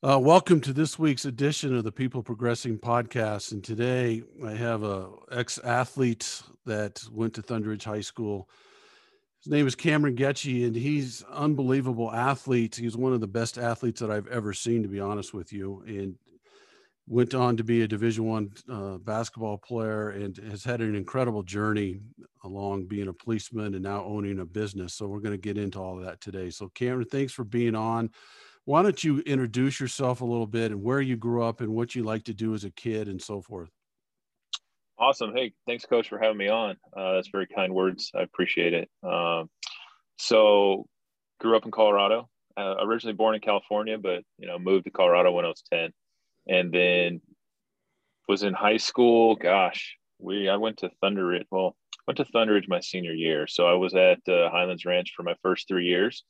Uh, welcome to this week's edition of the People Progressing podcast. And today I have a ex-athlete that went to ThunderRidge High School. His name is Cameron Goettsche, and he's unbelievable athlete. He's one of the best athletes that I've ever seen, to be honest with you. And went on to be a Division One uh, basketball player, and has had an incredible journey along being a policeman and now owning a business. So we're going to get into all of that today. So Cameron, thanks for being on why don't you introduce yourself a little bit and where you grew up and what you like to do as a kid and so forth? Awesome. Hey, thanks, Coach, for having me on. Uh, that's very kind words. I appreciate it. Um, so, grew up in Colorado. Uh, originally born in California, but you know, moved to Colorado when I was ten, and then was in high school. Gosh, we I went to ThunderRidge. Well, went to ThunderRidge my senior year. So I was at uh, Highlands Ranch for my first three years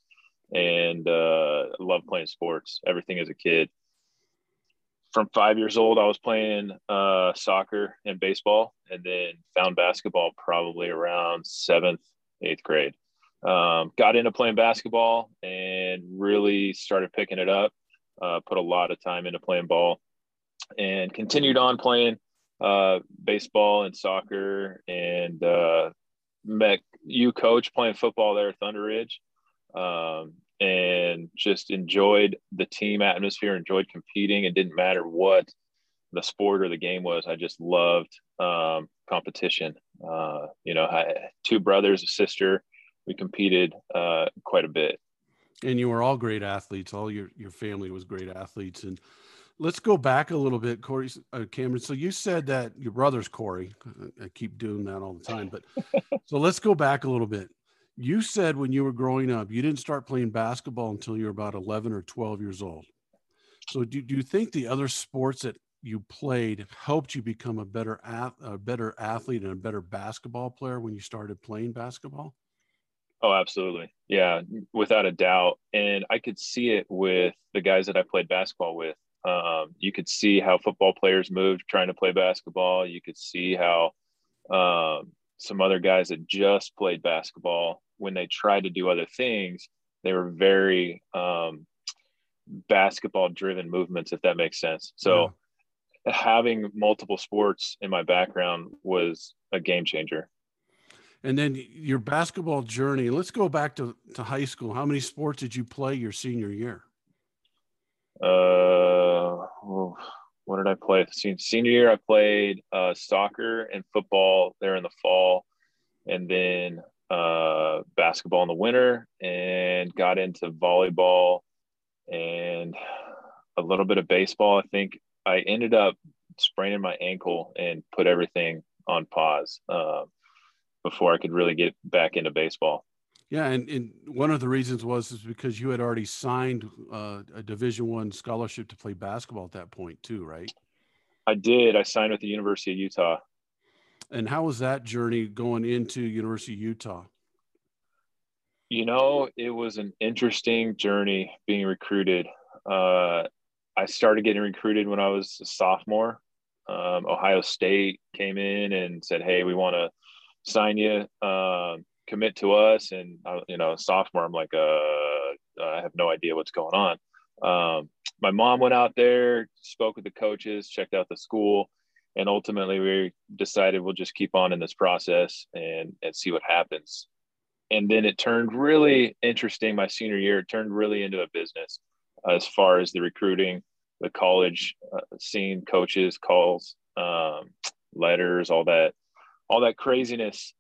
and uh, love playing sports, everything as a kid. From five years old, I was playing uh, soccer and baseball, and then found basketball probably around seventh, eighth grade. Um, got into playing basketball and really started picking it up. Uh, put a lot of time into playing ball, and continued on playing uh, baseball and soccer. And uh, met you, coach, playing football there at Thunder Ridge um, and just enjoyed the team atmosphere, enjoyed competing. It didn't matter what the sport or the game was. I just loved um, competition. Uh, you know, I, two brothers, a sister. We competed uh, quite a bit. And you were all great athletes. All your your family was great athletes. And let's go back a little bit, Corey uh, Cameron. So you said that your brother's Corey. I keep doing that all the time, but so let's go back a little bit you said when you were growing up you didn't start playing basketball until you were about 11 or 12 years old. So do, do you think the other sports that you played helped you become a better a better athlete and a better basketball player when you started playing basketball? Oh absolutely. Yeah without a doubt. And i could see it with the guys that i played basketball with. Um, you could see how football players moved trying to play basketball. You could see how um, some other guys that just played basketball when they tried to do other things, they were very um, basketball driven movements, if that makes sense. So yeah. having multiple sports in my background was a game changer. And then your basketball journey, let's go back to, to high school. How many sports did you play your senior year? Uh, what did I play? Senior year, I played uh, soccer and football there in the fall. And then uh, basketball in the winter and got into volleyball and a little bit of baseball. I think I ended up spraining my ankle and put everything on pause uh, before I could really get back into baseball. Yeah, and, and one of the reasons was is because you had already signed uh, a Division One scholarship to play basketball at that point too, right? I did. I signed with the University of Utah. And how was that journey going into University of Utah? You know, it was an interesting journey being recruited. Uh, I started getting recruited when I was a sophomore. Um, Ohio State came in and said, "Hey, we want to sign you, um, commit to us." And uh, you know, sophomore, I'm like, uh, I have no idea what's going on. Um, my mom went out there, spoke with the coaches, checked out the school, and ultimately we decided we'll just keep on in this process and and see what happens and then it turned really interesting my senior year it turned really into a business as far as the recruiting the college uh, scene coaches calls um, letters all that all that craziness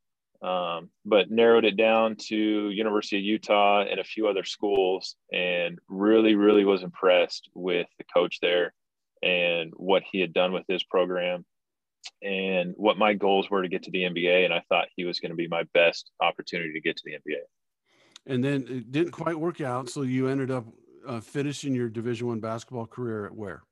um, but narrowed it down to university of utah and a few other schools and really really was impressed with the coach there and what he had done with his program and what my goals were to get to the NBA. And I thought he was going to be my best opportunity to get to the NBA. And then it didn't quite work out. So you ended up uh, finishing your Division One basketball career at where?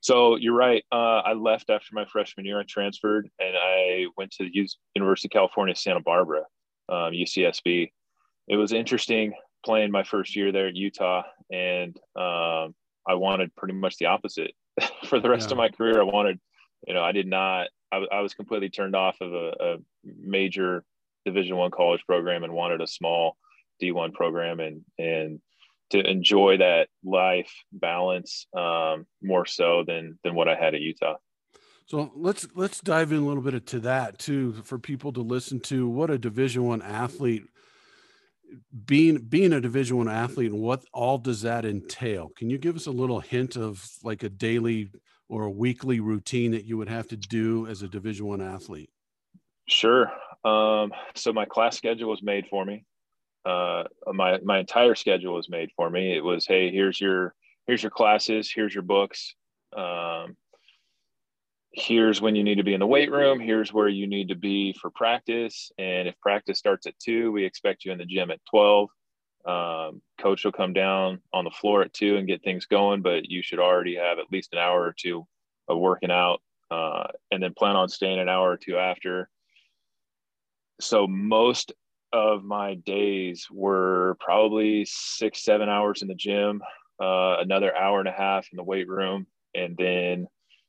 So you're right. Uh, I left after my freshman year. I transferred and I went to the University of California, Santa Barbara, um, UCSB. It was interesting playing my first year there at Utah, and um, I wanted pretty much the opposite for the rest yeah. of my career. I wanted, you know, I did not. I, I was completely turned off of a, a major Division One college program and wanted a small D1 program, and and to enjoy that life balance um, more so than than what I had at Utah. So let's let's dive in a little bit to that too for people to listen to what a Division One athlete being being a Division One athlete and what all does that entail? Can you give us a little hint of like a daily or a weekly routine that you would have to do as a Division One athlete? Sure. Um, so my class schedule was made for me. Uh, my my entire schedule was made for me. It was, hey, here's your here's your classes, here's your books. Um, here's when you need to be in the weight room. Here's where you need to be for practice. And if practice starts at two, we expect you in the gym at twelve. Um, coach will come down on the floor at two and get things going, but you should already have at least an hour or two of working out, uh, and then plan on staying an hour or two after. So most of my days were probably six, seven hours in the gym, uh, another hour and a half in the weight room. And then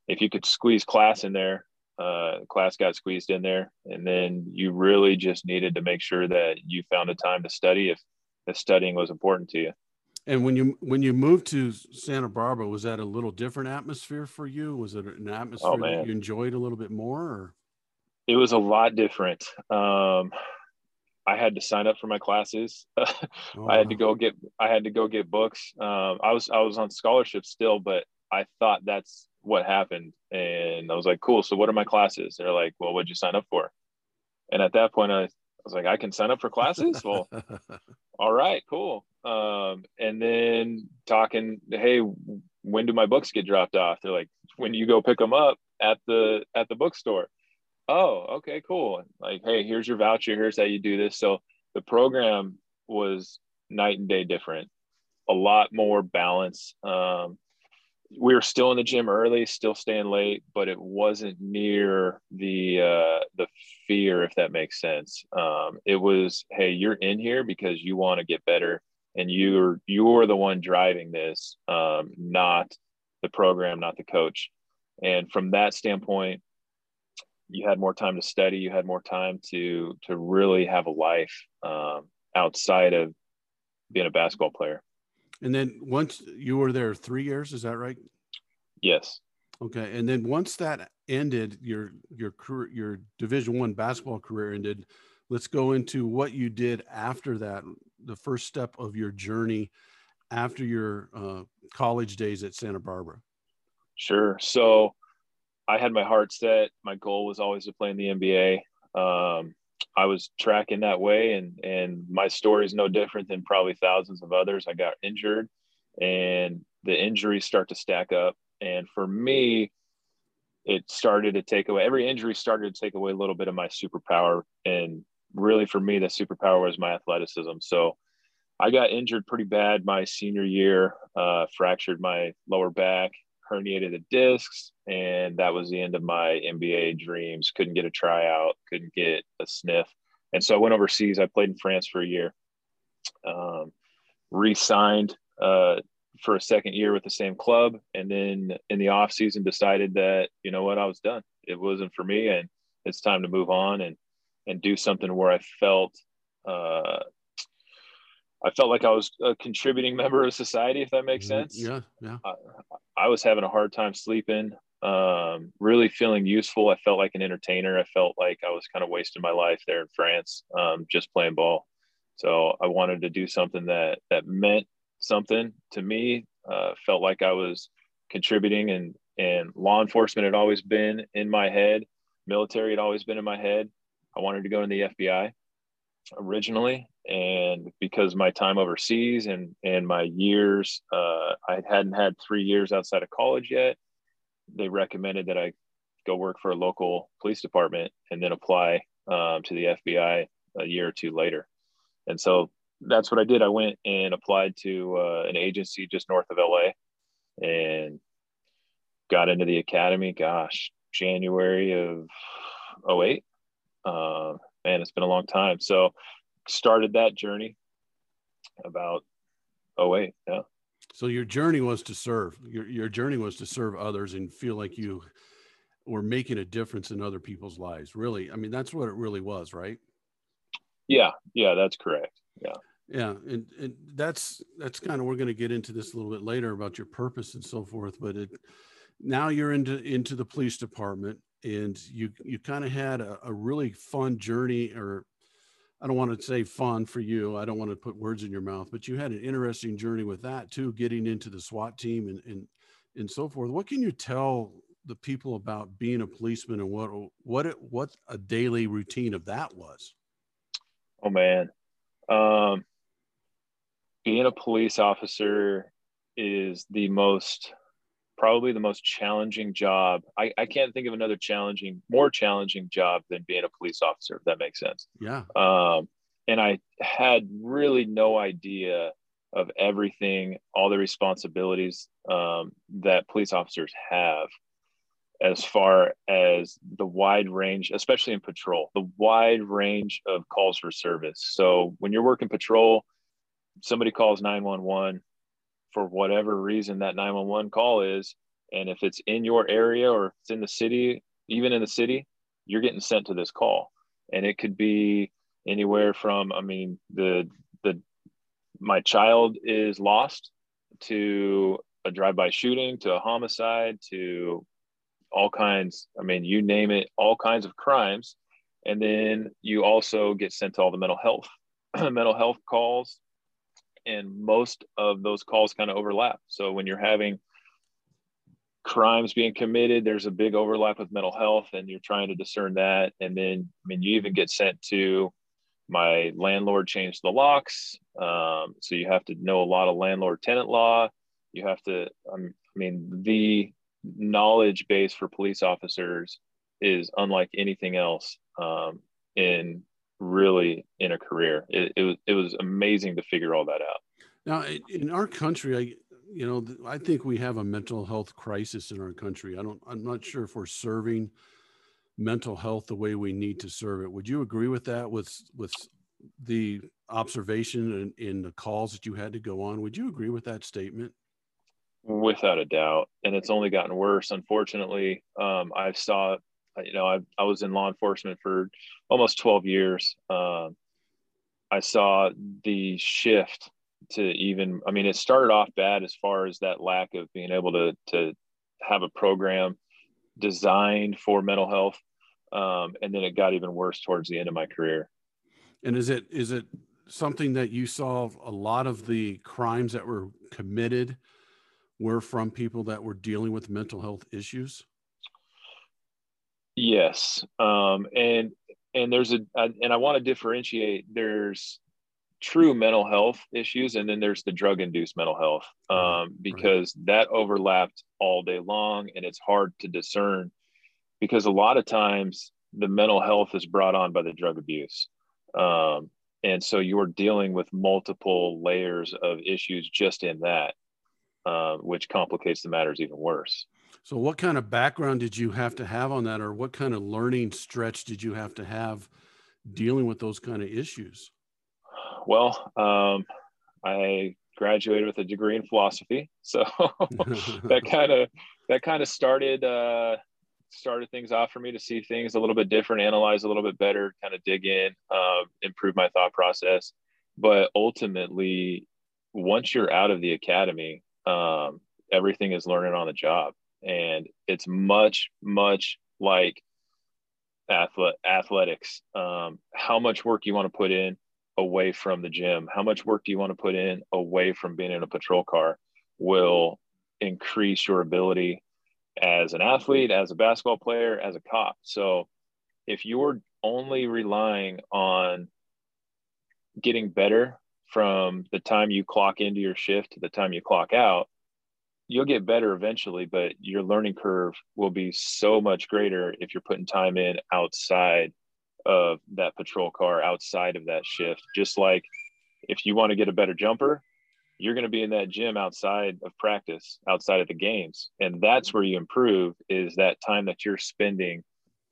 if you could squeeze class in there, uh, class got squeezed in there. And then you really just needed to make sure that you found a time to study if, if studying was important to you. And when you when you moved to Santa Barbara, was that a little different atmosphere for you? Was it an atmosphere oh, that you enjoyed a little bit more? Or? It was a lot different. Um, I had to sign up for my classes. oh, I had to go get I had to go get books. Um, I was I was on scholarship still, but I thought that's what happened, and I was like, cool. So what are my classes? They're like, well, what'd you sign up for? And at that point, I, I was like, I can sign up for classes. well, all right, cool. Um, and then talking, hey, when do my books get dropped off? They're like, when you go pick them up at the at the bookstore oh, okay, cool. Like, hey, here's your voucher. Here's how you do this. So the program was night and day different, a lot more balance. Um, we were still in the gym early, still staying late, but it wasn't near the uh, the fear, if that makes sense. Um, it was, hey, you're in here because you want to get better, and you're you're the one driving this, um, not the program, not the coach. And from that standpoint, you had more time to study you had more time to to really have a life um, outside of being a basketball player. And then once you were there three years is that right? Yes. Okay and then once that ended your your career your division one basketball career ended let's go into what you did after that the first step of your journey after your uh, college days at santa barbara. Sure. So I had my heart set. My goal was always to play in the NBA. Um, I was tracking that way, and and my story is no different than probably thousands of others. I got injured, and the injuries start to stack up. And for me, it started to take away. Every injury started to take away a little bit of my superpower, and really for me, the superpower was my athleticism. So. I got injured pretty bad my senior year, uh, fractured my lower back, herniated the discs, and that was the end of my NBA dreams. Couldn't get a tryout, couldn't get a sniff, and so I went overseas. I played in France for a year, um, re-signed uh, for a second year with the same club, and then in the off season decided that you know what I was done. It wasn't for me, and it's time to move on and and do something where I felt uh, I felt like I was a contributing member of society, if that makes sense. Yeah, yeah. I, I was having a hard time sleeping, um, really feeling useful. I felt like an entertainer. I felt like I was kind of wasting my life there in France, um, just playing ball. So I wanted to do something that that meant something to me. Uh, felt like I was contributing, and and law enforcement had always been in my head. Military had always been in my head. I wanted to go in the FBI originally and because my time overseas and and my years uh, i hadn't had three years outside of college yet they recommended that i go work for a local police department and then apply um, to the fbi a year or two later. And so that's what i did. I went and applied to uh, an agency just north of la and got into the academy gosh january of 08 uh, man, it's been a long time. So started that journey about oh wait, yeah. So your journey was to serve. Your your journey was to serve others and feel like you were making a difference in other people's lives. Really, I mean, that's what it really was, right? Yeah, yeah, that's correct. Yeah. Yeah, and, and that's that's kind of we're going to get into this a little bit later about your purpose and so forth. But it now you're into into the police department, and you you kind of had a, a really fun journey, or I don't want to say fun for you. I don't want to put words in your mouth, but you had an interesting journey with that too, getting into the SWAT team and and and so forth. What can you tell the people about being a policeman and what what it, what a daily routine of that was? Oh man, um, being a police officer is the most probably the most challenging job. I, I can't think of another challenging, more challenging job than being a police officer, if that makes sense. Yeah. Um, and I had really no idea of everything, all the responsibilities um, that police officers have as far as the wide range, especially in patrol, the wide range of calls for service. So when you're working patrol, somebody calls 911 for whatever reason that 911 call is. And if it's in your area or it's in the city, even in the city, you're getting sent to this call. And it could be anywhere from, I mean, the, the, my child is lost to a drive-by shooting to a homicide to all kinds i mean you name it all kinds of crimes and then you also get sent to all the mental health mental health calls and most of those calls kind of overlap. So when you're having crimes being committed there's a big overlap with mental health and you're trying to discern that. And then i mean you even get sent to my landlord changed the locks. Um, so you have to know a lot of landlord tenant law. You have to um, i mean the knowledge base for police officers is unlike anything else um, in really in a career. It, it, was it was amazing to figure all that out. Now, in our country, I you know I think we have a mental health crisis in our country. I don't. I'm not sure if we're serving mental health the way we need to serve it. Would you agree with that? With with the observation in, in the calls that you had to go on, would you agree with that statement? without a doubt and it's only gotten worse unfortunately um, i saw you know I, I was in law enforcement for almost 12 years um, i saw the shift to even i mean it started off bad as far as that lack of being able to to have a program designed for mental health um, and then it got even worse towards the end of my career and is it is it something that you saw a lot of the crimes that were committed were from people that were dealing with mental health issues? Yes, um, and and there's a and I want to differentiate. There's true mental health issues, and then there's the drug-induced mental health um, because right. that overlapped all day long, and it's hard to discern because a lot of times the mental health is brought on by the drug abuse. Um, and so you're dealing with multiple layers of issues just in that uh, which complicates the matters even worse. So, what kind of background did you have to have on that, or what kind of learning stretch did you have to have dealing with those kind of issues? Well, um, I graduated with a degree in philosophy, so that kind of that kind of started uh, started things off for me to see things a little bit different, analyze a little bit better, kind of dig in, uh, improve my thought process. But ultimately, once you're out of the academy, um, everything is learning on the job and it's much much like athletics. Um, how much work you want to put in away from the gym how much work do you want to put in away from being in a patrol car will increase your ability as an athlete as a basketball player as a cop. So if you're only relying on getting better from the time you clock into your shift to the time you clock out, you'll get better eventually, but your learning curve will be so much greater if you're putting time in outside of that patrol car, outside of that shift. Just like if you want to get a better jumper, you're going to be in that gym outside of practice, outside of the games. And that's where you improve is that time that you're spending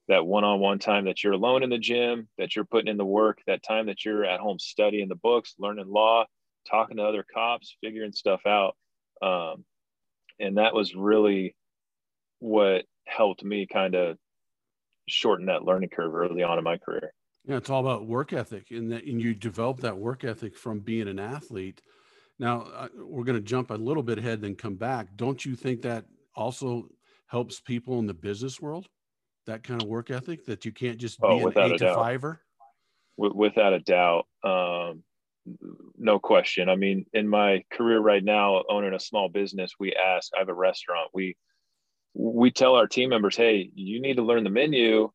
that one-on-one time that you're alone in the gym, that you're putting in the work, that time that you're at home studying the books, learning law, talking to other cops, figuring stuff out. Um, and that was really what helped me kind of shorten that learning curve early on in my career. Yeah, it's all about work ethic, and that and you develop that work ethic from being an athlete. Now uh, we're going to jump a little bit ahead, then come back. Don't you think that also helps people in the business world? That kind of work ethic that you can't just be oh, an eight to fiver. Without a doubt, um, no question. I mean, in my career right now, owning a small business, we ask. I have a restaurant. We we tell our team members, hey, you need to learn the menu,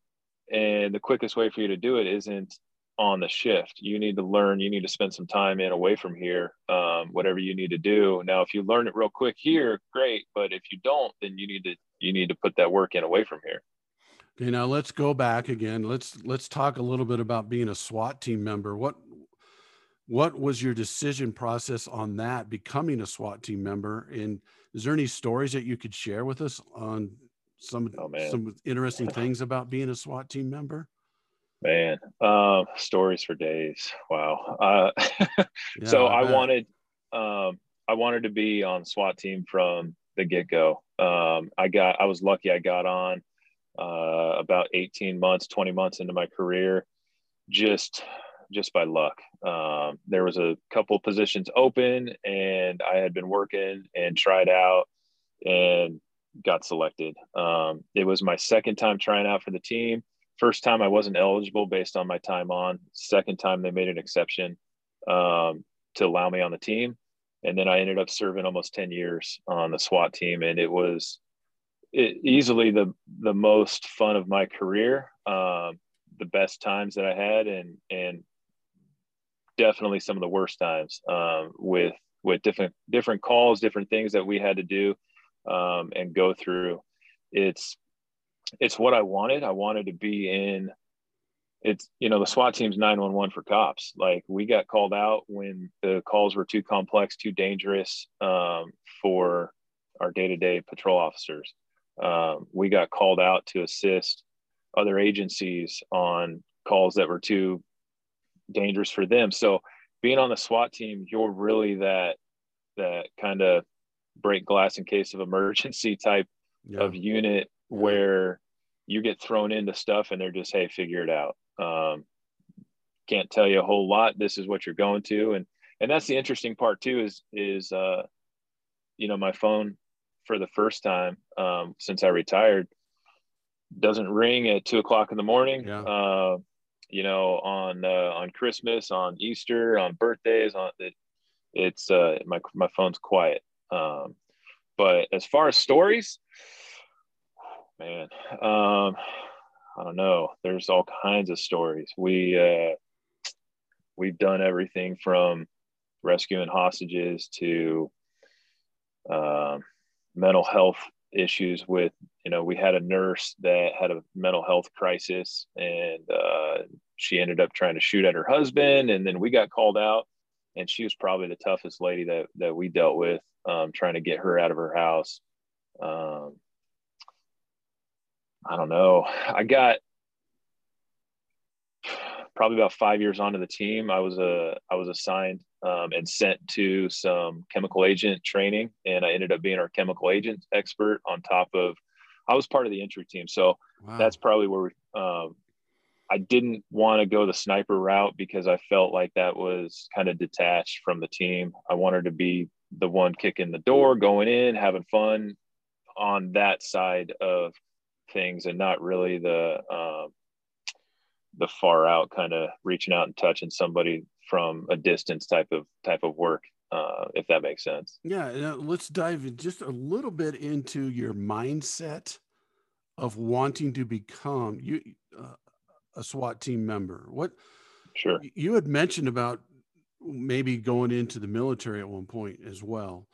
and the quickest way for you to do it isn't on the shift. You need to learn. You need to spend some time in away from here. Um, whatever you need to do. Now, if you learn it real quick here, great. But if you don't, then you need to you need to put that work in away from here. Okay, now let's go back again. Let's let's talk a little bit about being a SWAT team member. What what was your decision process on that becoming a SWAT team member? And is there any stories that you could share with us on some oh, some interesting things about being a SWAT team member? Man, um, stories for days. Wow. Uh, yeah, so I, I wanted, um, I wanted to be on SWAT team from the get go. Um, I got, I was lucky. I got on uh, about 18 months, 20 months into my career, just just by luck. Um, there was a couple positions open, and I had been working and tried out and got selected. Um, it was my second time trying out for the team. First time I wasn't eligible based on my time on. Second time they made an exception um, to allow me on the team, and then I ended up serving almost ten years on the SWAT team, and it was it, easily the the most fun of my career. Um, the best times that I had, and and definitely some of the worst times um, with with different different calls, different things that we had to do um, and go through. It's it's what I wanted. I wanted to be in. It's you know the SWAT team's nine one one for cops. Like we got called out when the calls were too complex, too dangerous um, for our day to day patrol officers. Um, we got called out to assist other agencies on calls that were too dangerous for them. So being on the SWAT team, you're really that that kind of break glass in case of emergency type yeah. of unit where you get thrown into stuff and they're just hey figure it out um, can't tell you a whole lot this is what you're going to and and that's the interesting part too is is uh you know my phone for the first time um, since i retired doesn't ring at two o'clock in the morning yeah. uh, you know, on uh, on Christmas, on Easter, on birthdays, on it, it's uh, my my phone's quiet. Um, but as far as stories, man, um, I don't know. There's all kinds of stories. We uh, we've done everything from rescuing hostages to um, mental health issues with you know we had a nurse that had a mental health crisis and uh, she ended up trying to shoot at her husband and then we got called out and she was probably the toughest lady that that we dealt with um, trying to get her out of her house. Um, i don't know. I got probably about five years onto the team. I was a i was assigned um, and sent to some chemical agent training. And I ended up being our chemical agent expert on top of, I was part of the entry team. So wow. that's probably where we, um, I didn't want to go the sniper route because I felt like that was kind of detached from the team. I wanted to be the one kicking the door, going in, having fun on that side of things and not really the, um, the far out kind of reaching out and touching somebody from a distance type of type of work uh, if that makes sense. Yeah let's dive in just a little bit into your mindset of wanting to become you uh, a SWAT team member. What sure. you had mentioned about maybe going into the military at one point as well.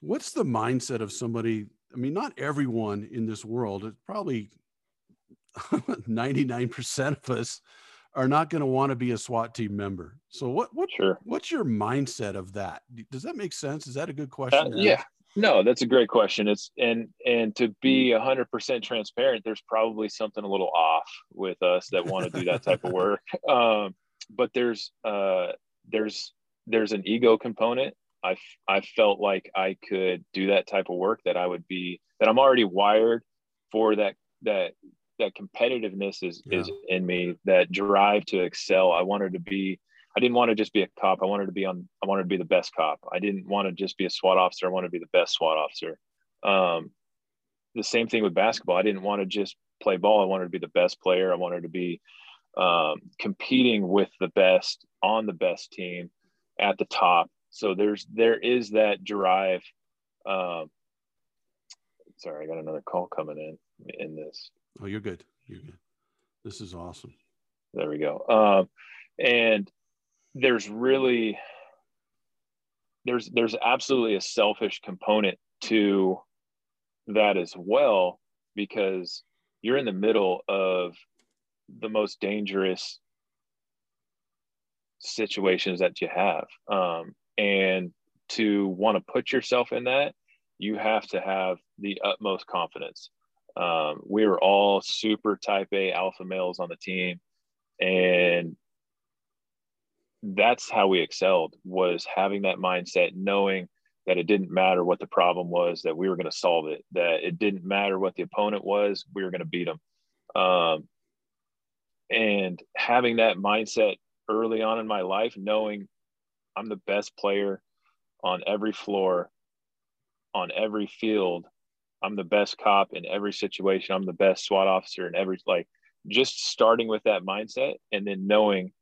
What's the mindset of somebody i mean not everyone in this world it's probably 99% of us are not going to want to be a SWAT team member. So what what sure. what's your mindset of that? Does that make sense? Is that a good question? Uh, yeah. No, that's a great question. It's and and to be a hundred percent transparent, there's probably something a little off with us that want to do that type of work. Um, but there's uh, there's there's an ego component. I I felt like I could do that type of work that I would be that I'm already wired for that that that competitiveness is yeah. is in me that drive to excel. I wanted to be i didn't want to just be a cop. I wanted to be on i wanted to be the best cop. I didn't want to just be a swat officer. I wanted to be the best swat officer. Um, the same thing with basketball. I didn't want to just play ball. I wanted to be the best player. I wanted to be um, competing with the best on the best team at the top. So there's there is that drive um, sorry i got another call coming in in this Oh, you're good. You're good. This is awesome. There we go. Um, and there's really there's there's absolutely a selfish component to that as well because you're in the middle of the most dangerous situations that you have um, and to want to put yourself in that you have to have the utmost confidence um, we were all super type A alpha males on the team. And that's how we excelled was having that mindset, knowing that it didn't matter what the problem was, that we were going to solve it, that it didn't matter what the opponent was, we were going to beat them. Um, and having that mindset early on in my life, knowing I'm the best player on every floor, on every field, I'm the best cop in every situation. I'm the best SWAT officer in every like just starting with that mindset and then knowing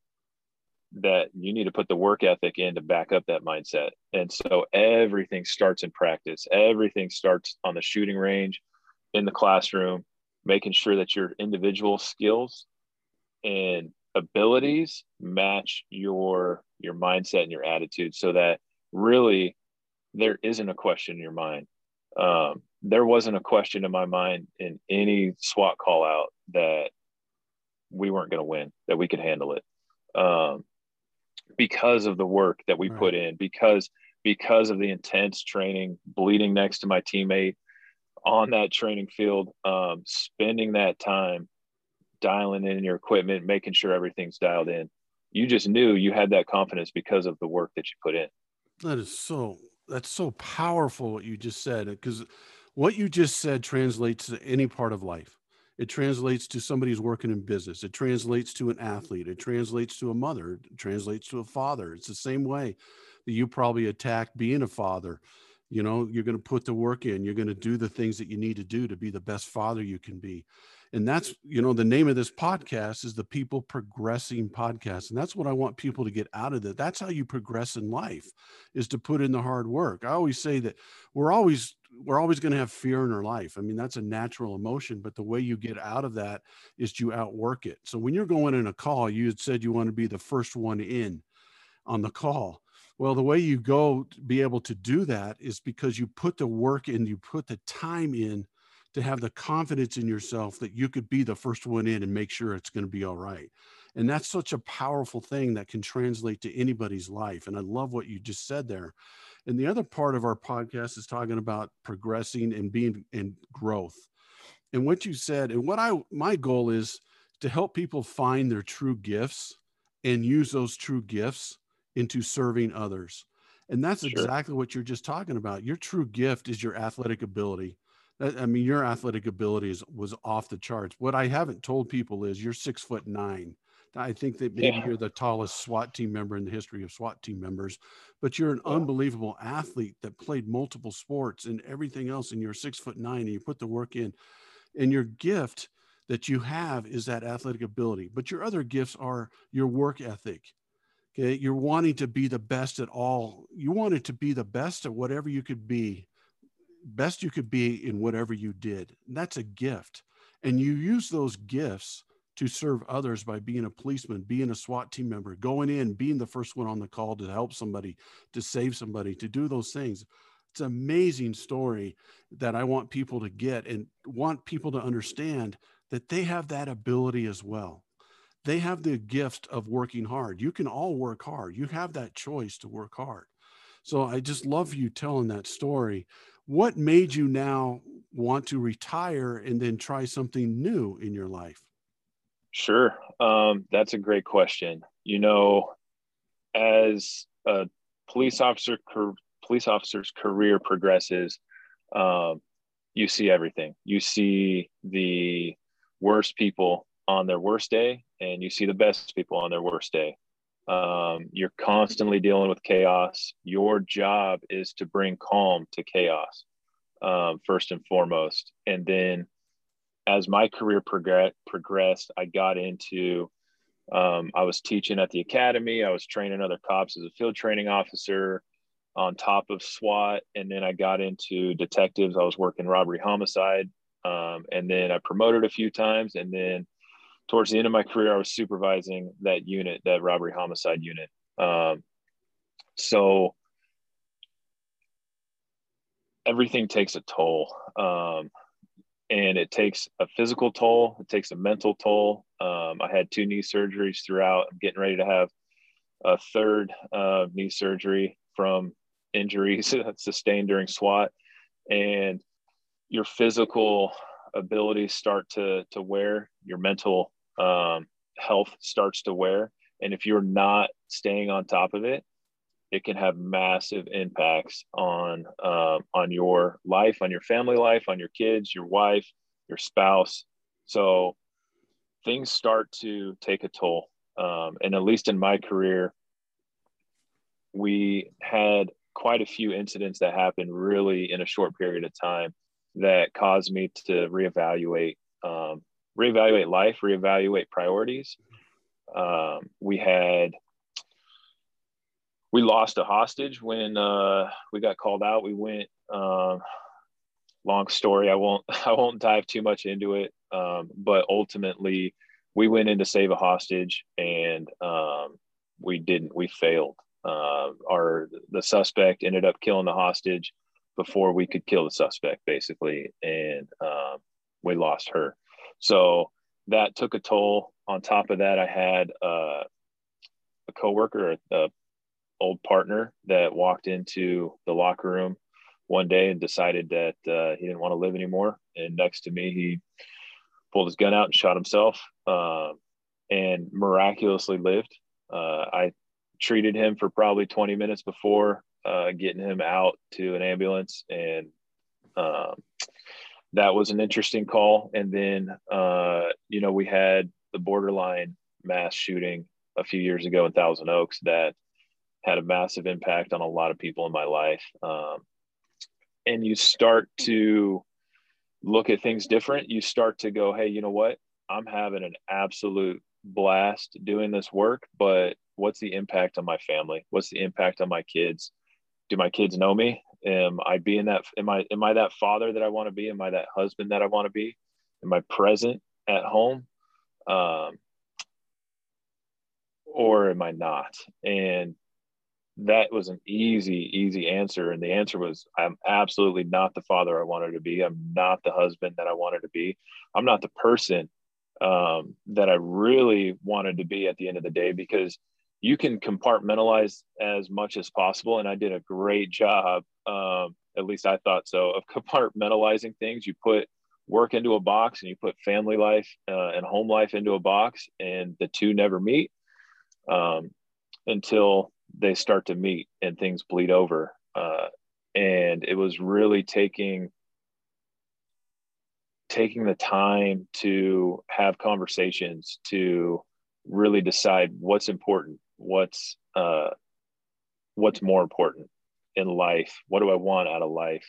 that you need to put the work ethic in to back up that mindset. And so everything starts in practice. Everything starts on the shooting range, in the classroom, making sure that your individual skills and abilities match your your mindset and your attitude so that really there isn't a question in your mind um, there wasn't a question in my mind in any SWAT call out that we weren't going to win, that we could handle it, um, because of the work that we right. put in, because because of the intense training, bleeding next to my teammate on that training field, um, spending that time dialing in your equipment, making sure everything's dialed in. You just knew you had that confidence because of the work that you put in. That is so that's so powerful what you just said because what you just said translates to any part of life. It translates to somebody who's working in business. It translates to an athlete. It translates to a mother. It translates to a father. It's the same way that you probably attack being a father. You know you're going to put the work in. You're going to do the things that you need to do to be the best father you can be. And that's you know the name of this podcast is the people progressing podcast. And that's what i want people to get out of it that's how you progress in life is to put in the hard work. I always say that we're always we're always going to have fear in our life i mean that's a natural emotion but the way you get out of that is to outwork it so when you're going in a call you had said you want to be the first one in on the call well, the way you go to be able to do that is because you put the work in, you put the time in to have the confidence in yourself that you could be the first one in and make sure it's going to be all right. And that's such a powerful thing that can translate to anybody's life. And I love what you just said there. And the other part of our podcast is talking about progressing and being in growth. And what you said, and what I my goal is to help people find their true gifts and use those true gifts into serving others. And that's sure. exactly what you're just talking about. Your true gift is your athletic ability. I mean, your athletic abilities was off the charts. What I haven't told people is you're six foot nine. I think that maybe yeah. you're the tallest SWAT team member in the history of SWAT team members, but you're an yeah. unbelievable athlete that played multiple sports and everything else. And you're six foot nine and you put the work in. And your gift that you have is that athletic ability. But your other gifts are your work ethic. Okay. You're wanting to be the best at all. You wanted to be the best at whatever you could be best you could be in whatever you did. And that's a gift. And you use those gifts to serve others by being a policeman, being a SWAT team member, going in, being the first one on the call to help somebody, to save somebody, to do those things. It's an amazing story that I want people to get and want people to understand that they have that ability as well. They have the gift of working hard. You can all work hard. You have that choice to work hard. So I just love you telling that story what made you now want to retire and then try something new in your life? Sure. Um, that's a great question. You know, as a police officer, police officer's career progresses, um, you see everything. You see the worst people on their worst day and you see the best people on their worst day. Um, you're constantly dealing with chaos. Your job is to bring calm to chaos, um, first and foremost. And then as my career progress, progressed, I got into, um, I was teaching at the academy. I was training other cops as a field training officer on top of SWAT. And then I got into detectives. I was working robbery homicide. Um, and then I promoted a few times. And then towards the end of my career, I was supervising that unit, that robbery homicide unit. Um, so everything takes a toll. Um, and it takes a physical toll, it takes a mental toll. Um, I had two knee surgeries throughout. I'm getting ready to have a third uh, knee surgery from injuries sustained during SWAT. And your physical abilities start to, to wear, your mental um, health starts to wear. And if you're not staying on top of it, it can have massive impacts on uh, on your life, on your family life, on your kids, your wife, your spouse. So things start to take a toll. Um, and at least in my career, we had quite a few incidents that happened really in a short period of time that caused me to reevaluate um, reevaluate life, reevaluate priorities. Um, we had we lost a hostage when uh, we got called out. We went. Um, long story. I won't. I won't dive too much into it. Um, but ultimately, we went in to save a hostage, and um, we didn't. We failed. Uh, our the suspect ended up killing the hostage before we could kill the suspect, basically, and um, we lost her. So that took a toll. On top of that, I had uh, a coworker, a, old partner that walked into the locker room one day and decided that uh, he didn't want to live anymore. And next to me, he pulled his gun out and shot himself, uh, and miraculously lived. Uh, I treated him for probably 20 minutes before uh, getting him out to an ambulance, and um, that was an interesting call. And then, uh, you know, we had the borderline mass shooting a few years ago in Thousand Oaks that had a massive impact on a lot of people in my life. Um, and you start to look at things different. You start to go, hey, you know what? I'm having an absolute blast doing this work, but what's the impact on my family? What's the impact on my kids? Do my kids know me? am i being that am i am i that father that i want to be am i that husband that i want to be am i present at home um, or am i not and that was an easy easy answer and the answer was i'm absolutely not the father i wanted to be i'm not the husband that i wanted to be i'm not the person um, that i really wanted to be at the end of the day because you can compartmentalize as much as possible. And I did a great job, um, at least I thought so, of compartmentalizing things. You put work into a box and you put family life uh, and home life into a box, and the two never meet um, until they start to meet and things bleed over. Uh, and it was really taking taking the time to have conversations to really decide what's important what's uh, what's more important in life what do i want out of life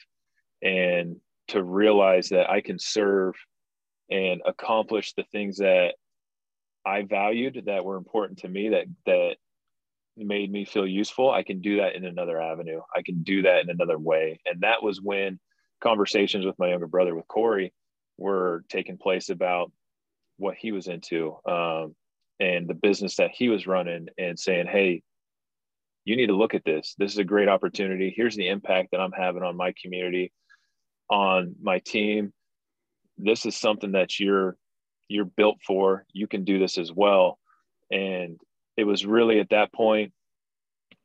and to realize that i can serve and accomplish the things that i valued that were important to me that that made me feel useful i can do that in another avenue i can do that in another way and that was when conversations with my younger brother with corey were taking place about what he was into um, and the business that he was running and saying, Hey, you need to look at this. This is a great opportunity. Here's the impact that I'm having on my community, on my team. This is something that you're you're built for. You can do this as well. And it was really at that point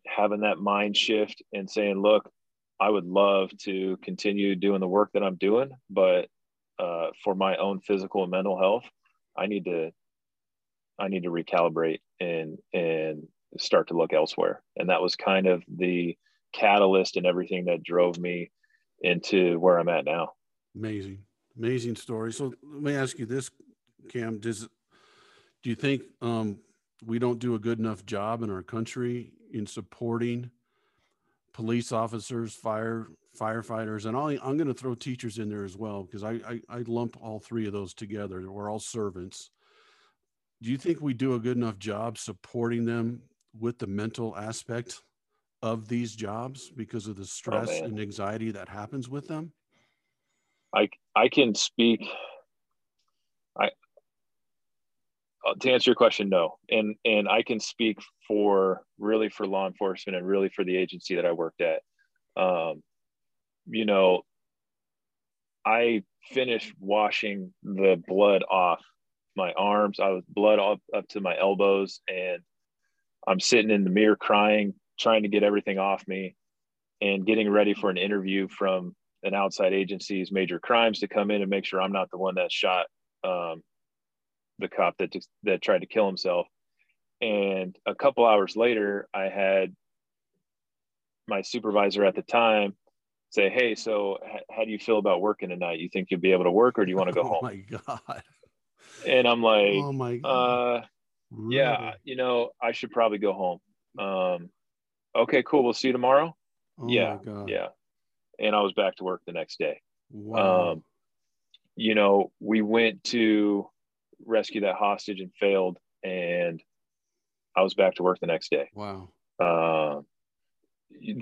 having that mind shift and saying, look, I would love to continue doing the work that I'm doing, but uh, for my own physical and mental health, I need to I need to recalibrate and and start to look elsewhere. And that was kind of the catalyst and everything that drove me into where I'm at now. Amazing, amazing story. So let me ask you this: Cam, does do you think um, we don't do a good enough job in our country in supporting police officers, fire firefighters, and i am going to throw teachers in there as well because I, I I lump all three of those together. We're all servants. Do you think we do a good enough job supporting them with the mental aspect of these jobs because of the oh, stress oh, and anxiety that happens with them? I I can speak. I uh, to answer your question, no, and and I can speak for really for law enforcement and really for the agency that I worked at. Um, you know, I finished washing the blood off my arms. I was blood up up to my elbows, and I'm sitting in the mirror crying, trying to get everything off me, and getting ready for an interview from an outside agency's major crimes to come in and make sure I'm not the one that shot um, the cop that just, that tried to kill himself. And a couple hours later, I had my supervisor at the time say, "Hey, so h- how do you feel about working tonight? You think you'll be able to work, or do you want to go oh home?" Oh my god! And I'm like, "Oh my god!" Uh, really? Yeah, you know, I should probably go home. Um, okay, cool. We'll see you tomorrow. Oh yeah, yeah and I was back to work the next day. Wow. Um, you know, we went to rescue that hostage and failed, and I was back to work the next day. Wow. Uh,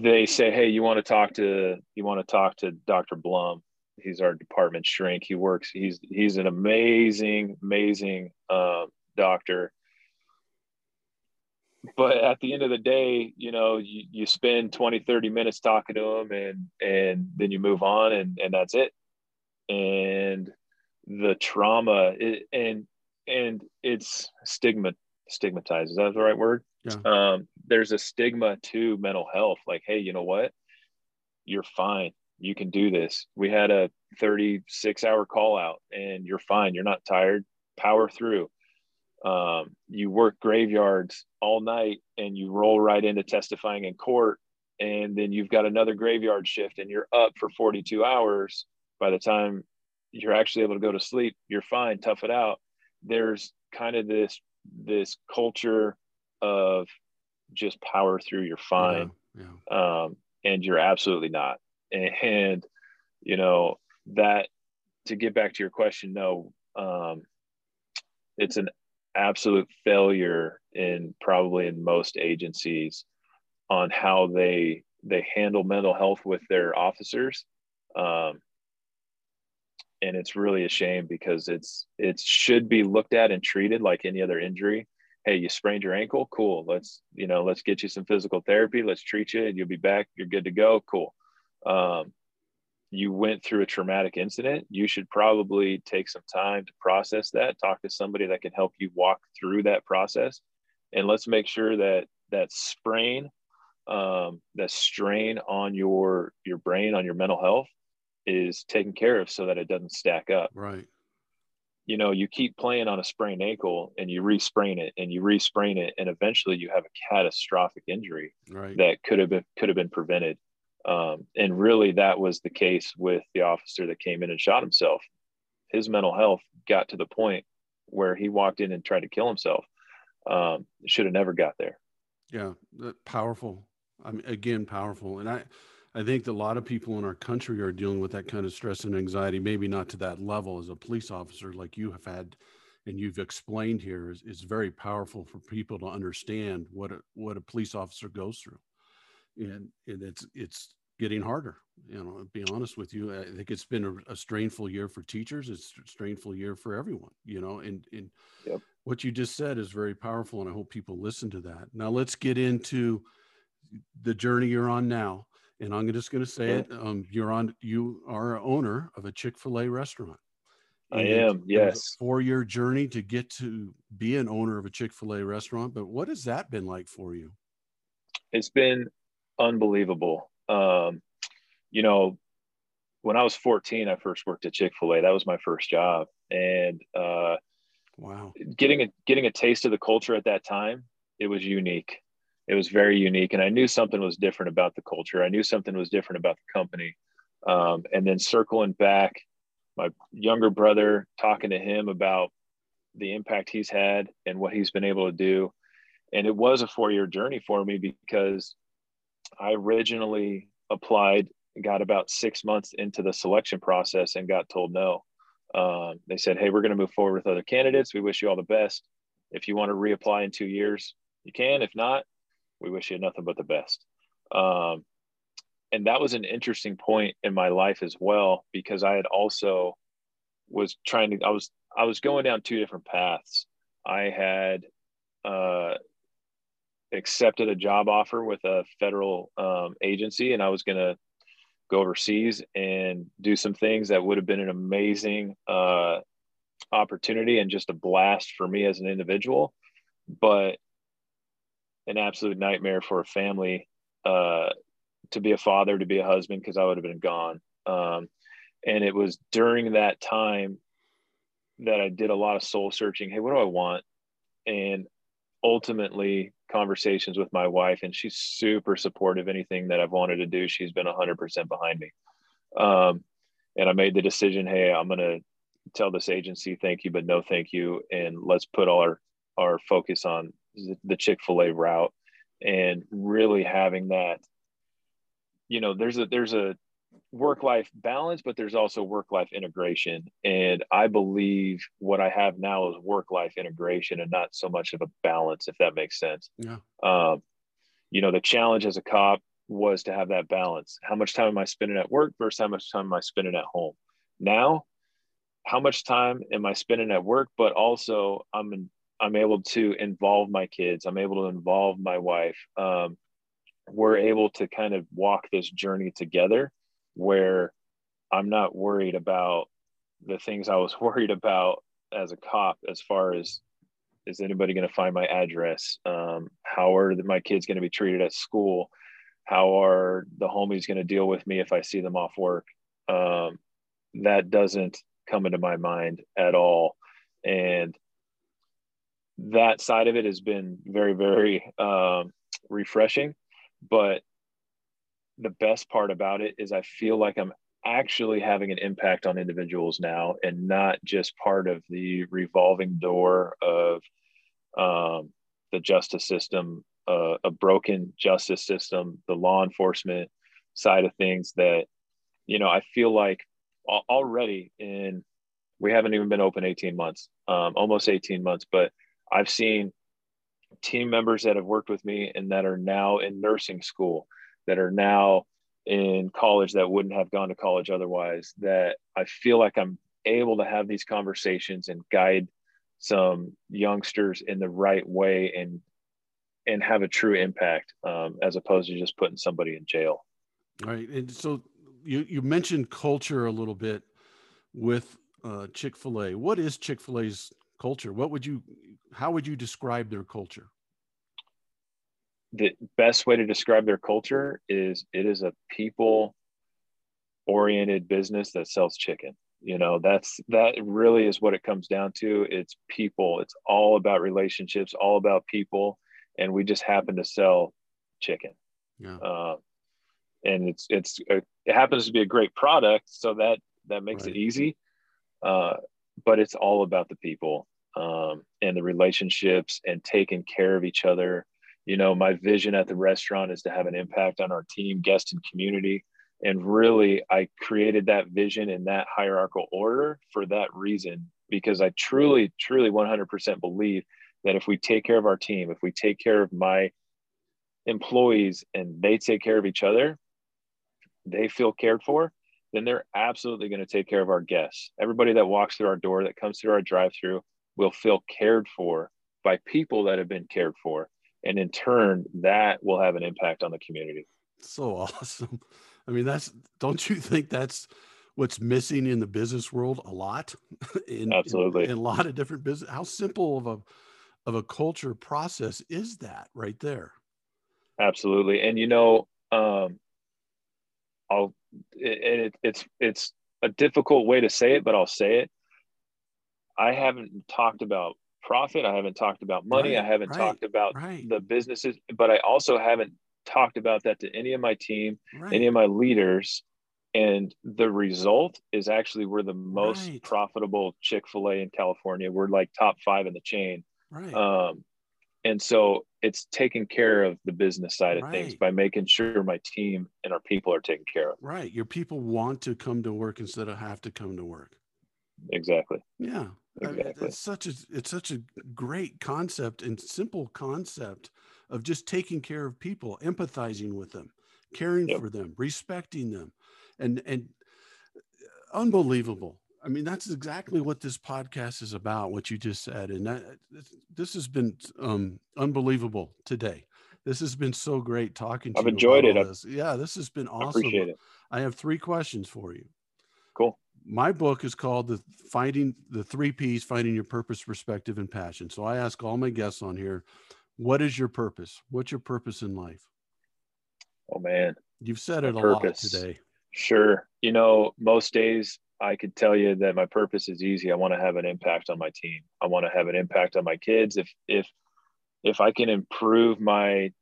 they say, "Hey, you want to talk to you want to talk to Dr. Blum? He's our department shrink. He works. He's he's an amazing, amazing uh, doctor but at the end of the day you know you, you spend 20 30 minutes talking to them and and then you move on and and that's it and the trauma it, and and it's stigma stigmatized. Is that the right word? Yeah. um there's a stigma to mental health. Like hey you know what? You're fine. You can do this. We had a 36 hour call out and you're fine. You're not tired. Power through. Um, you work graveyards all night and you roll right into testifying in court and then you've got another graveyard shift and you're up for 42 hours by the time you're actually able to go to sleep you're fine tough it out. There's kind of this this culture of just power through you're fine. Yeah, yeah. Um, and you're absolutely not. And, and, you know that to get back to your question no um, it's an absolute failure in probably in most agencies on how they they handle mental health with their officers. Um, and it's really a shame because it's it should be looked at and treated like any other injury. Hey you sprained your ankle? Cool. Let's you know let's get you some physical therapy. Let's treat you and you'll be back. You're good to go. Cool. Um, you went through a traumatic incident, you should probably take some time to process that, talk to somebody that can help you walk through that process. And let's make sure that that sprain, um, that strain on your your brain, on your mental health is taken care of so that it doesn't stack up. Right. You know, you keep playing on a sprained ankle and you re-sprain it and you re-sprain it, and eventually you have a catastrophic injury right. that could have been could have been prevented. Um, and really, that was the case with the officer that came in and shot himself. His mental health got to the point where he walked in and tried to kill himself. Um, should have never got there. Yeah, powerful. I mean, again, powerful. And I, I think that a lot of people in our country are dealing with that kind of stress and anxiety. Maybe not to that level as a police officer, like you have had, and you've explained here, is, is very powerful for people to understand what a, what a police officer goes through and, and it's it's getting harder. You know, to be honest with you, I think it's been a, a strainful year for teachers. It's a strainful year for everyone. You know, and and yep. what you just said is very powerful, and I hope people listen to that. Now let's get into the journey you're on now, and I'm just going to say it. Um, you're on. You are an owner of a Chick Fil A restaurant. I am. Yes. Four year journey to get to be an owner of a Chick Fil A restaurant, but what has that been like for you? It's been unbelievable. Um, you know, when I was 14, I first worked at Chick Fil A. That was my first job, and uh, wow, getting a getting a taste of the culture at that time, it was unique. It was very unique, and I knew something was different about the culture. I knew something was different about the company. Um, and then circling back, my younger brother talking to him about the impact he's had and what he's been able to do. And it was a four year journey for me because I originally applied, got about six months into the selection process and got told no. Um, they said, Hey, we're going to move forward with other candidates. We wish you all the best. If you want to reapply in two years, you can. If not, we wish you nothing but the best. Um, and that was an interesting point in my life as well because I had also was trying to I was I was going down two different paths. I had uh, accepted a job offer with a federal um, agency, and I was going to go overseas and do some things that would have been an amazing uh, opportunity and just a blast for me as an individual, but an absolute nightmare for a family uh, to be a father, to be a husband, because I would have been gone. Um, and it was during that time that I did a lot of soul searching. Hey, what do I want? And ultimately, conversations with my wife, and she's super supportive. Anything that I've wanted to do, she's been 100% behind me. Um, and I made the decision hey, I'm going to tell this agency thank you, but no thank you. And let's put all our, our focus on the Chick fil A route and really having that. You know, there's a, there's a, work life balance, but there's also work life integration. And I believe what I have now is work life integration and not so much of a balance, if that makes sense. Yeah. Um, you know, the challenge as a cop was to have that balance. How much time am I spending at work versus how much time am I spending at home? Now, how much time am I spending at work? But also, I'm in, I'm able to involve my kids. I'm able to involve my wife. Um, we're able to kind of walk this journey together where I'm not worried about the things I was worried about as a cop as far as is anybody going to find my address um, how are my kids going to be treated at school how are the homies going to deal with me if i see them off work um, that doesn't come into my mind at all and that side of it has been very very um, refreshing but the best part about it is I feel like I'm actually having an impact on individuals now and not just part of the revolving door of um, the justice system, uh, a broken justice system, the law enforcement side of things that, you know, I feel like already in, we haven't even been open 18 months, um, almost 18 months, but I've seen team members that have worked with me and that are now in nursing school that are now in college that wouldn't have gone to college otherwise that i feel like i'm able to have these conversations and guide some youngsters in the right way and and have a true impact um, as opposed to just putting somebody in jail. Right. And so you you mentioned culture a little bit with uh, chick-fil-a. What is chick-fil-a's culture? What would you how would you describe their culture? The best way to describe their culture is it is a people oriented business that sells chicken. You know that's that really is what it comes down to. It's people. It's all about relationships all about people and we just happen to sell chicken. Yeah. uh, and it's it's a, it happens to be a great product so that that makes right. it easy. Uh, but it's all about the people um, and the relationships and taking care of each other. You know my vision at the restaurant is to have an impact on our team guests and community. And really i created that vision in that hierarchical order for that reason because i truly truly 100% believe that if we take care of our team if we take care of my employees and they take care of each other they feel cared for then they're absolutely going to take care of our guests. Everybody that walks through our door that comes through our drive through will feel cared for by people that have been cared for. And in turn that will have an impact on the community. So awesome. I mean that's don't you think that's what's missing in the business world a lot? In, absolutely. in, in, a lot of different business how simple of a of a culture process is that right there? Absolutely. And you know um i'll and it, it's it's a difficult way to say it but i'll say it i haven't talked about profit. I haven't talked about money. Right, I haven't right, talked about right. the businesses, but I also haven't talked about that to any of my team, any of my leaders and the result is actually we're the most profitable chick-fil-a in california we're like top five in the chain Right. um, and so it's taking care of the business side of things by making sure my team and our people are taken care of right. Your people want to come to work instead of have to come to work. exactly Yeah. I mean, it's such a it's such a great concept and simple concept of just taking care of people, empathizing with them, caring Yep. for them, respecting them. And and uh, unbelievable. I mean, that's exactly what this podcast is about, what you just said. And that this- has been um unbelievable today. This has been so great talking to you. I've enjoyed it. This. Yeah, this has been i awesome. appreciate it I have three questions for you my book is called the finding the three p's finding your purpose perspective and passion so i ask all my guests on here what is your purpose what's your purpose in life oh man you've said My it a lot purpose. today Sure. You know, most days I could tell you that my purpose is easy. I want to have an impact on my team. I want to have an impact on my kids. If if if I can improve my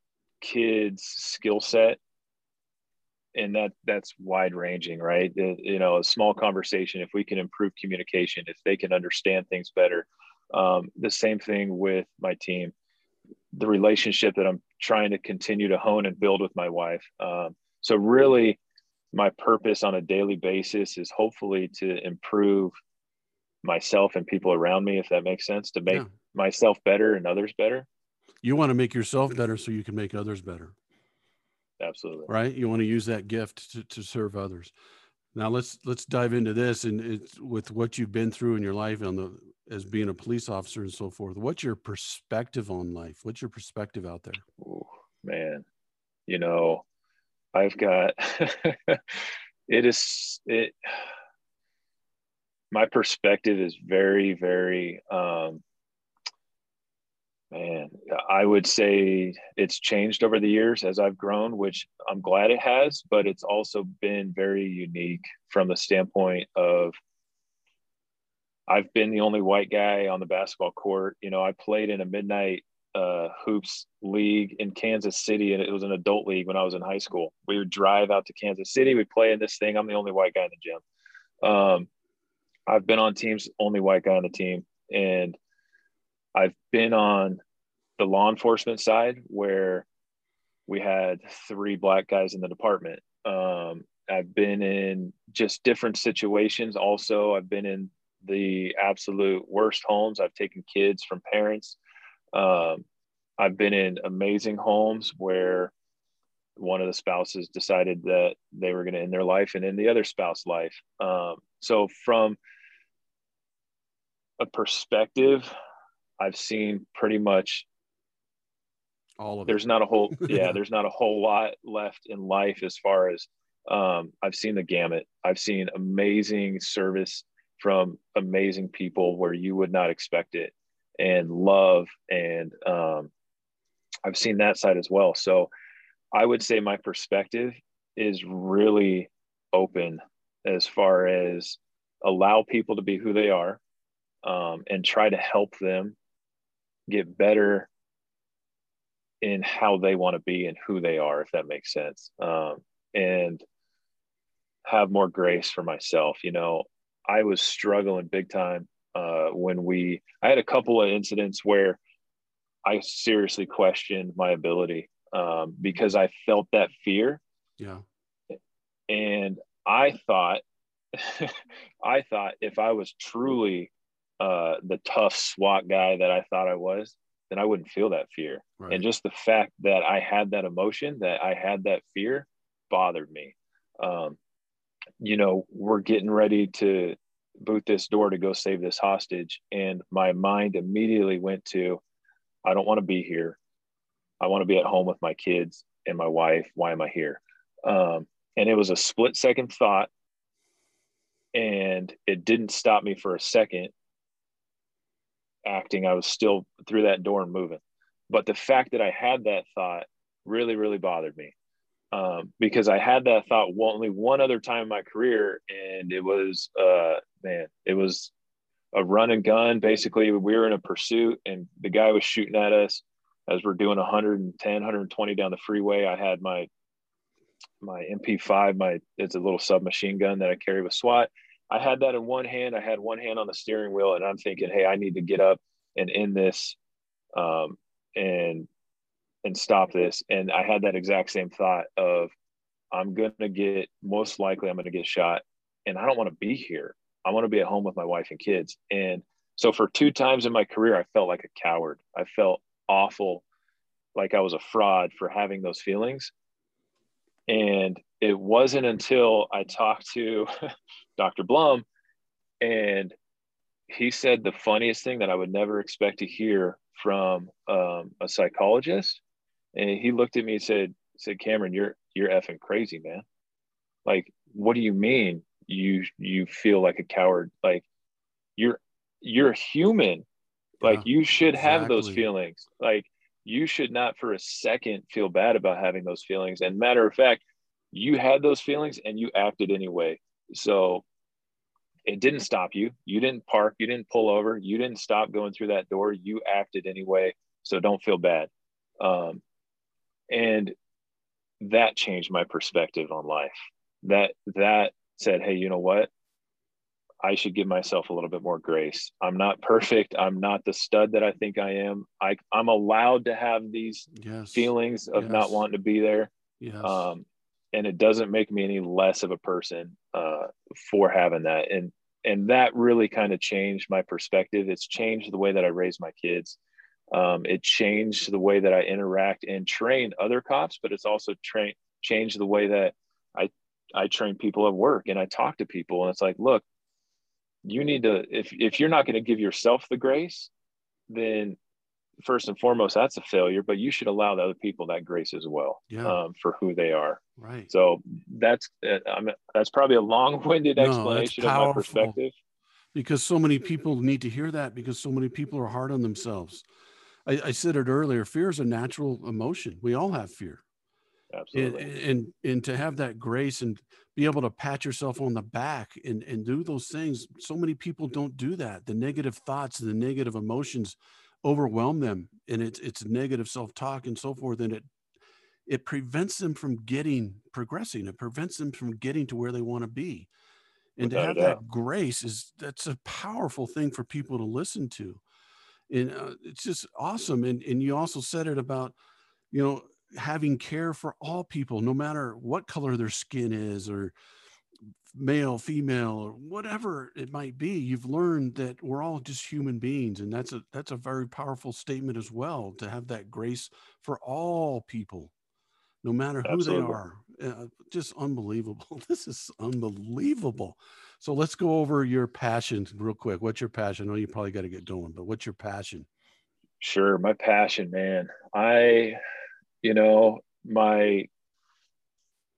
kids' skill set, and that that's wide ranging, right? You know, a small conversation. If we can improve communication, if they can understand things better, um, the same thing with my team. The relationship that I'm trying to continue to hone and build with my wife. Um, so really my purpose on a daily basis is hopefully to improve myself and people around me if that makes sense to make Yeah. myself better and others better you want to make yourself better so you can make others better absolutely. right? You want to use that gift to, to serve others. Now let's let's dive into this and it's with what you've been through in your life on the as being a police officer and so forth what's your perspective on life? What's your perspective out there? Ooh, man. You know i've got it is it my perspective is very very um man i would say it's changed over the years as i've grown which i'm glad it has but it's also been very unique from the standpoint of i've been the only white guy on the basketball court you know i played in a midnight uh, hoops league in Kansas City, and it was an adult league when I was in high school. We would drive out to Kansas City, we'd play in this thing. I'm the only white guy in the gym. Um, I've been on teams, only white guy on the team, and I've been on the law enforcement side where we had three black guys in the department. Um, I've been in just different situations. Also, I've been in the absolute worst homes. I've taken kids from parents. Um, I've been in amazing homes where one of the spouses decided that they were going to end their life and end the other spouse life. Um, so from a perspective, I've seen pretty much all of there's it not a whole yeah, Yeah. there's not a whole lot left in life as far as um, I've seen the gamut. I've seen amazing service from amazing people where you would not expect it, and love, and um, I've seen that side as well. So I would say my perspective is really open as far as allow people to be who they are um, and try to help them get better in how they want to be and who they are, if that makes sense. Um, and have more grace for myself. You know, I was struggling big time uh, when we, I had a couple of incidents where I seriously questioned my ability um, because I felt that fear. yeah And I thought, I thought if I was truly uh, the tough SWAT guy that I thought I was, then I wouldn't feel that fear. right And just the fact that I had that emotion, that I had that fear, bothered me. Um, you know, we're getting ready to boot this door to go save this hostage. And my mind immediately went to, I don't want to be here. I want to be at home with my kids and my wife. Why am I here? Um, and it was a split second thought. And it didn't stop me for a second acting. I was still through that door and moving. But the fact that I had that thought really, really bothered me um, because I had that thought only one other time in my career, and it was, uh, man, it was a run and gun. Basically, we were in a pursuit, and the guy was shooting at us as we're doing 110, 120 down the freeway. I had my my MP5, my it's a little submachine gun that I carry with SWAT. I had that in one hand. I had one hand on the steering wheel, and I'm thinking, hey, I need to get up and end this, um, and and stop this. And I had that exact same thought of, I'm gonna get most likely I'm gonna get shot, and I don't want to be here. I want to be at home with my wife and kids. And so for two times in my career, I felt like a coward. I felt awful, like I was a fraud for having those feelings. And it wasn't until I talked to Dr. Blum and he said the funniest thing that I would never expect to hear from um, a psychologist. And he looked at me and said, said, Cameron, you're, you're effing crazy, man. Like, what do you mean you, you feel like a coward? Like you're, you're human. Like yeah, you should exactly. have those feelings. Like you should not for a second feel bad about having those feelings. And matter of fact, you had those feelings and you acted anyway. So it didn't stop you. You didn't park. You didn't pull over. You didn't stop going through that door. You acted anyway. So don't feel bad. Um, and that changed my perspective on life. That that said, hey, you know what? I should give myself a little bit more grace. I'm not perfect. I'm not the stud that I think I am. I, I'm allowed to have these yes. feelings of yes. not wanting to be there. Yes. Um, and it doesn't make me any less of a person uh, for having that. And and that really kind of changed my perspective. It's changed the way that I raise my kids. Um, it changed the way that I interact and train other cops, but it's also train changed the way that I I train people at work and I talk to people. And it's like, look, you need to if if you're not going to give yourself the grace then first and foremost that's a failure but you should allow the other people that grace as well yeah. um, for who they are right so that's uh, I'm, that's probably a long-winded no, explanation of my perspective because so many people need to hear that because so many people are hard on themselves I, I said it earlier fear is a natural emotion we all have fear Absolutely. And, and and to have that grace and be able to pat yourself on the back and and do those things. So many people don't do that. The negative thoughts, and the negative emotions overwhelm them and it's it's negative self-talk and so forth. And it it prevents them from getting progressing. It prevents them from getting to where they want to be. And Without to have that grace is that's a powerful thing for people to listen to. And uh, it's just awesome. And and you also said it about, you know, having care for all people, no matter what color their skin is or male, female, or whatever it might be. You've learned that we're all just human beings. And that's a that's a very powerful statement as well to have that grace for all people, no matter who Absolutely. they are. Uh, just unbelievable. This is unbelievable. So let's go over your passion real quick. What's your passion? I know you probably got to get going, but what's your passion? Sure. My passion, man. I you know, my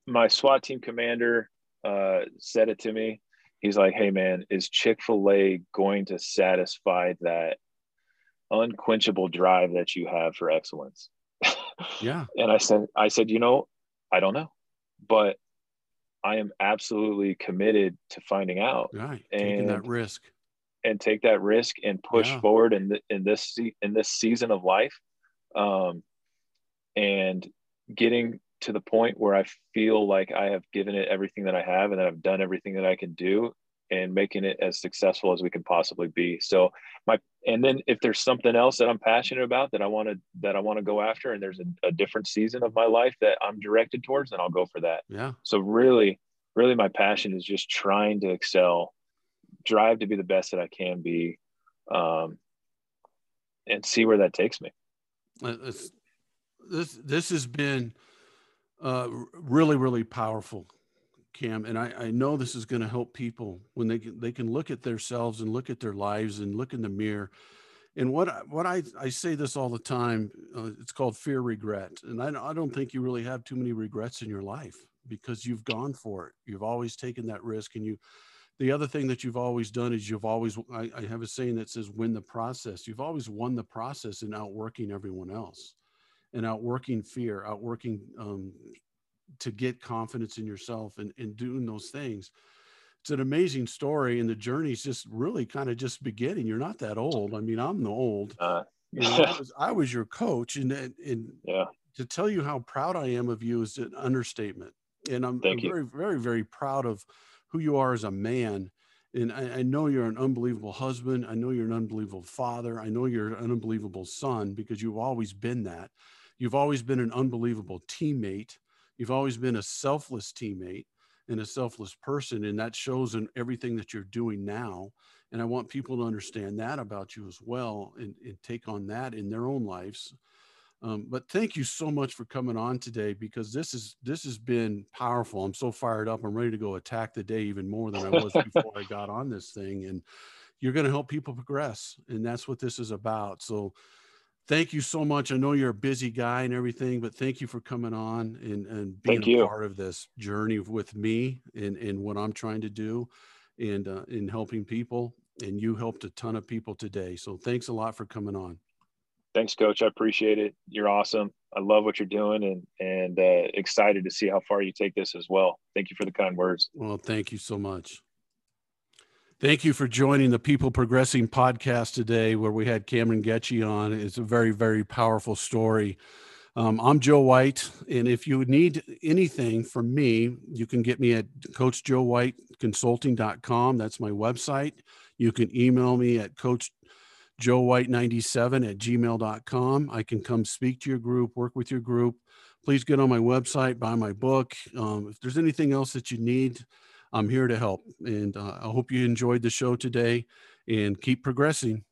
my SWAT team commander uh, said it to me. He's like, "Hey, man, is Chick Fil A going to satisfy that unquenchable drive that you have for excellence?" Yeah. and I said, "I said, you know, I don't know, but I am absolutely committed to finding out. Right, taking and, that risk, and take that risk and push yeah. forward in the, in this in this season of life." Um, and getting to the point where I feel like I have given it everything that I have and that I've done everything that I can do and making it as successful as we can possibly be. So my and then if there's something else that I'm passionate about that I want to that I want to go after and there's a, a, different season of my life that I'm directed towards, then I'll go for that. Yeah. So really, really my passion is just trying to excel, drive to be the best that I can be, um, and see where that takes me. This this has been uh, really really powerful, Cam, and I, I know this is going to help people when they can, they can look at themselves and look at their lives and look in the mirror. And what I, what I, I say this all the time, uh, it's called fear regret, and I, I don't think you really have too many regrets in your life because you've gone for it. You've always taken that risk, and you the other thing that you've always done is you've always I, I, have a saying that says win the process. You've always won the process in outworking everyone else and outworking fear, outworking um, to get confidence in yourself and, and doing those things. It's an amazing story, and the journey's just really kind of just beginning. You're not that old. I mean, I'm the old. Uh, you know, I, was, I was your coach, and and, yeah. to tell you how proud I am of you is an understatement. And I'm, I'm very, very, very proud of who you are as a man. And I, I know you're an unbelievable husband. I know you're an unbelievable father. I know you're an unbelievable son because you've always been that. You've always been an unbelievable teammate. You've always been a selfless teammate and a selfless person. And that shows in everything that you're doing now. And I want people to understand that about you as well and, and take on that in their own lives. Um, but thank you so much for coming on today because this is this has been powerful. I'm so fired up. I'm ready to go attack the day even more than I was before I got on this thing. And you're going to help people progress, and that's what this is about. So thank you so much. I know you're a busy guy and everything, but thank you for coming on and, and being Thank a you. part of this journey with me and, and what I'm trying to do and uh, in helping people. And you helped a ton of people today. So thanks a lot for coming on. Thanks, Coach. I appreciate it. You're awesome. I love what you're doing, and and uh, excited to see how far you take this as well. Thank you for the kind words. Well, thank you so much. Thank you for joining the People Progressing podcast today, where we had Cameron Goettsche on. It's a very, very powerful story. Um, I'm Joe White, and if you need anything from me, you can get me at CoachJoeWhiteConsulting.com. That's my website. You can email me at Coach Joe White 97 at gmail.com. I can come speak to your group, work with your group. Please get on my website, buy my book. Um, if there's anything else that you need, I'm here to help. And uh, I hope you enjoyed the show today and keep progressing.